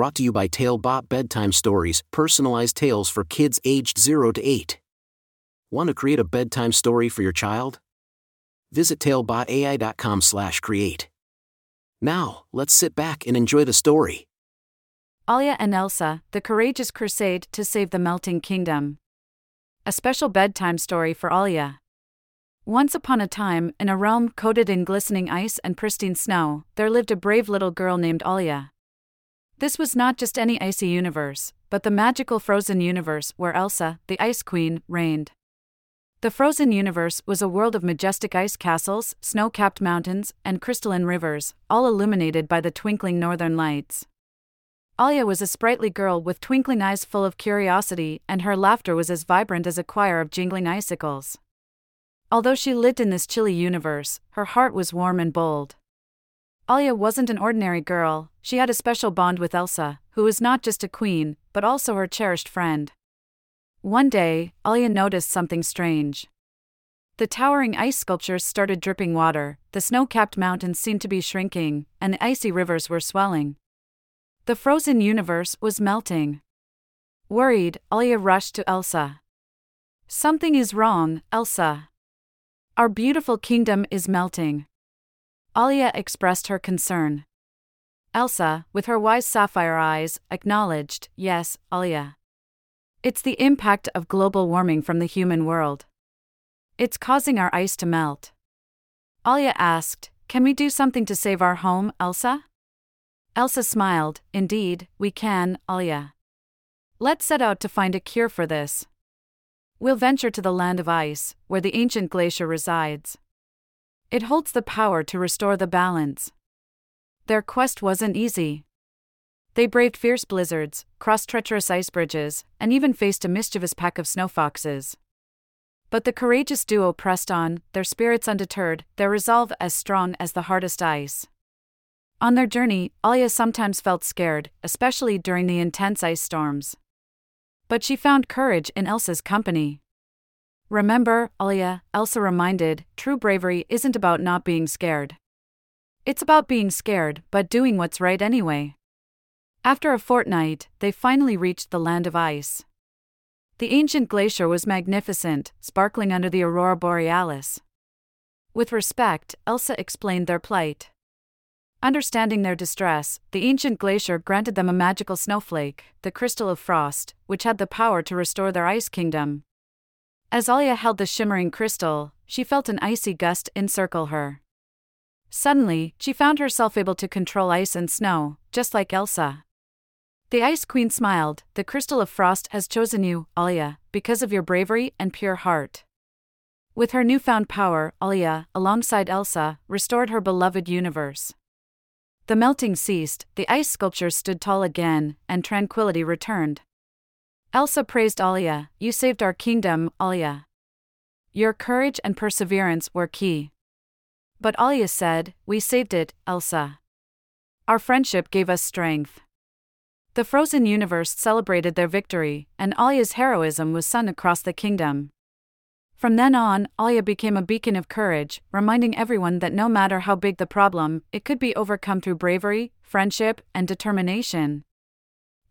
brought to you by Talebot Bedtime Stories, personalized tales for kids aged 0 to 8. Want to create a bedtime story for your child? Visit talebotai.com/create. Now, let's sit back and enjoy the story. Alya and Elsa, The Courageous Crusade to Save the Melting Kingdom. A special bedtime story for Alya. Once upon a time, in a realm coated in glistening ice and pristine snow, there lived a brave little girl named Alya. This was not just any icy universe, but the magical frozen universe where Elsa, the Ice Queen, reigned. The frozen universe was a world of majestic ice castles, snow capped mountains, and crystalline rivers, all illuminated by the twinkling northern lights. Alya was a sprightly girl with twinkling eyes full of curiosity, and her laughter was as vibrant as a choir of jingling icicles. Although she lived in this chilly universe, her heart was warm and bold. Alya wasn't an ordinary girl, she had a special bond with Elsa, who was not just a queen, but also her cherished friend. One day, Alya noticed something strange. The towering ice sculptures started dripping water, the snow capped mountains seemed to be shrinking, and the icy rivers were swelling. The frozen universe was melting. Worried, Alya rushed to Elsa. Something is wrong, Elsa. Our beautiful kingdom is melting. Alya expressed her concern. Elsa, with her wise sapphire eyes, acknowledged, Yes, Alya. It's the impact of global warming from the human world. It's causing our ice to melt. Alya asked, Can we do something to save our home, Elsa? Elsa smiled, Indeed, we can, Alya. Let's set out to find a cure for this. We'll venture to the land of ice, where the ancient glacier resides. It holds the power to restore the balance. Their quest wasn't easy. They braved fierce blizzards, crossed treacherous ice bridges, and even faced a mischievous pack of snow foxes. But the courageous duo pressed on, their spirits undeterred, their resolve as strong as the hardest ice. On their journey, Alya sometimes felt scared, especially during the intense ice storms. But she found courage in Elsa's company. Remember, Alya, Elsa reminded, true bravery isn't about not being scared. It's about being scared, but doing what's right anyway. After a fortnight, they finally reached the land of ice. The ancient glacier was magnificent, sparkling under the aurora borealis. With respect, Elsa explained their plight. Understanding their distress, the ancient glacier granted them a magical snowflake, the Crystal of Frost, which had the power to restore their ice kingdom. As Alya held the shimmering crystal, she felt an icy gust encircle her. Suddenly, she found herself able to control ice and snow, just like Elsa. The Ice Queen smiled, The Crystal of Frost has chosen you, Alya, because of your bravery and pure heart. With her newfound power, Alya, alongside Elsa, restored her beloved universe. The melting ceased, the ice sculptures stood tall again, and tranquility returned. Elsa praised Alya, You saved our kingdom, Alya. Your courage and perseverance were key. But Alya said, We saved it, Elsa. Our friendship gave us strength. The frozen universe celebrated their victory, and Alya's heroism was sung across the kingdom. From then on, Alya became a beacon of courage, reminding everyone that no matter how big the problem, it could be overcome through bravery, friendship, and determination.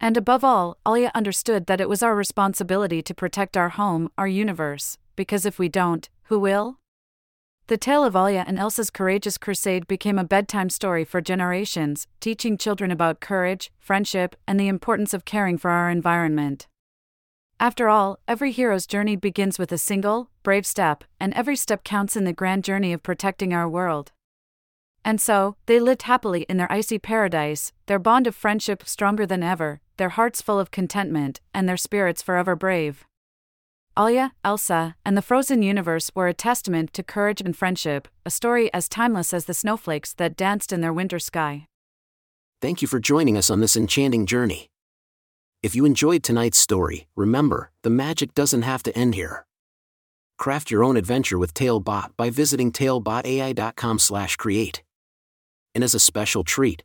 And above all, Alya understood that it was our responsibility to protect our home, our universe, because if we don't, who will? The tale of Alya and Elsa's courageous crusade became a bedtime story for generations, teaching children about courage, friendship, and the importance of caring for our environment. After all, every hero's journey begins with a single, brave step, and every step counts in the grand journey of protecting our world. And so, they lived happily in their icy paradise, their bond of friendship stronger than ever, their hearts full of contentment, and their spirits forever brave. Alya, Elsa, and the frozen universe were a testament to courage and friendship, a story as timeless as the snowflakes that danced in their winter sky. Thank you for joining us on this enchanting journey. If you enjoyed tonight's story, remember, the magic doesn't have to end here. Craft your own adventure with Talebot by visiting talebotai.com/create. And as a special treat,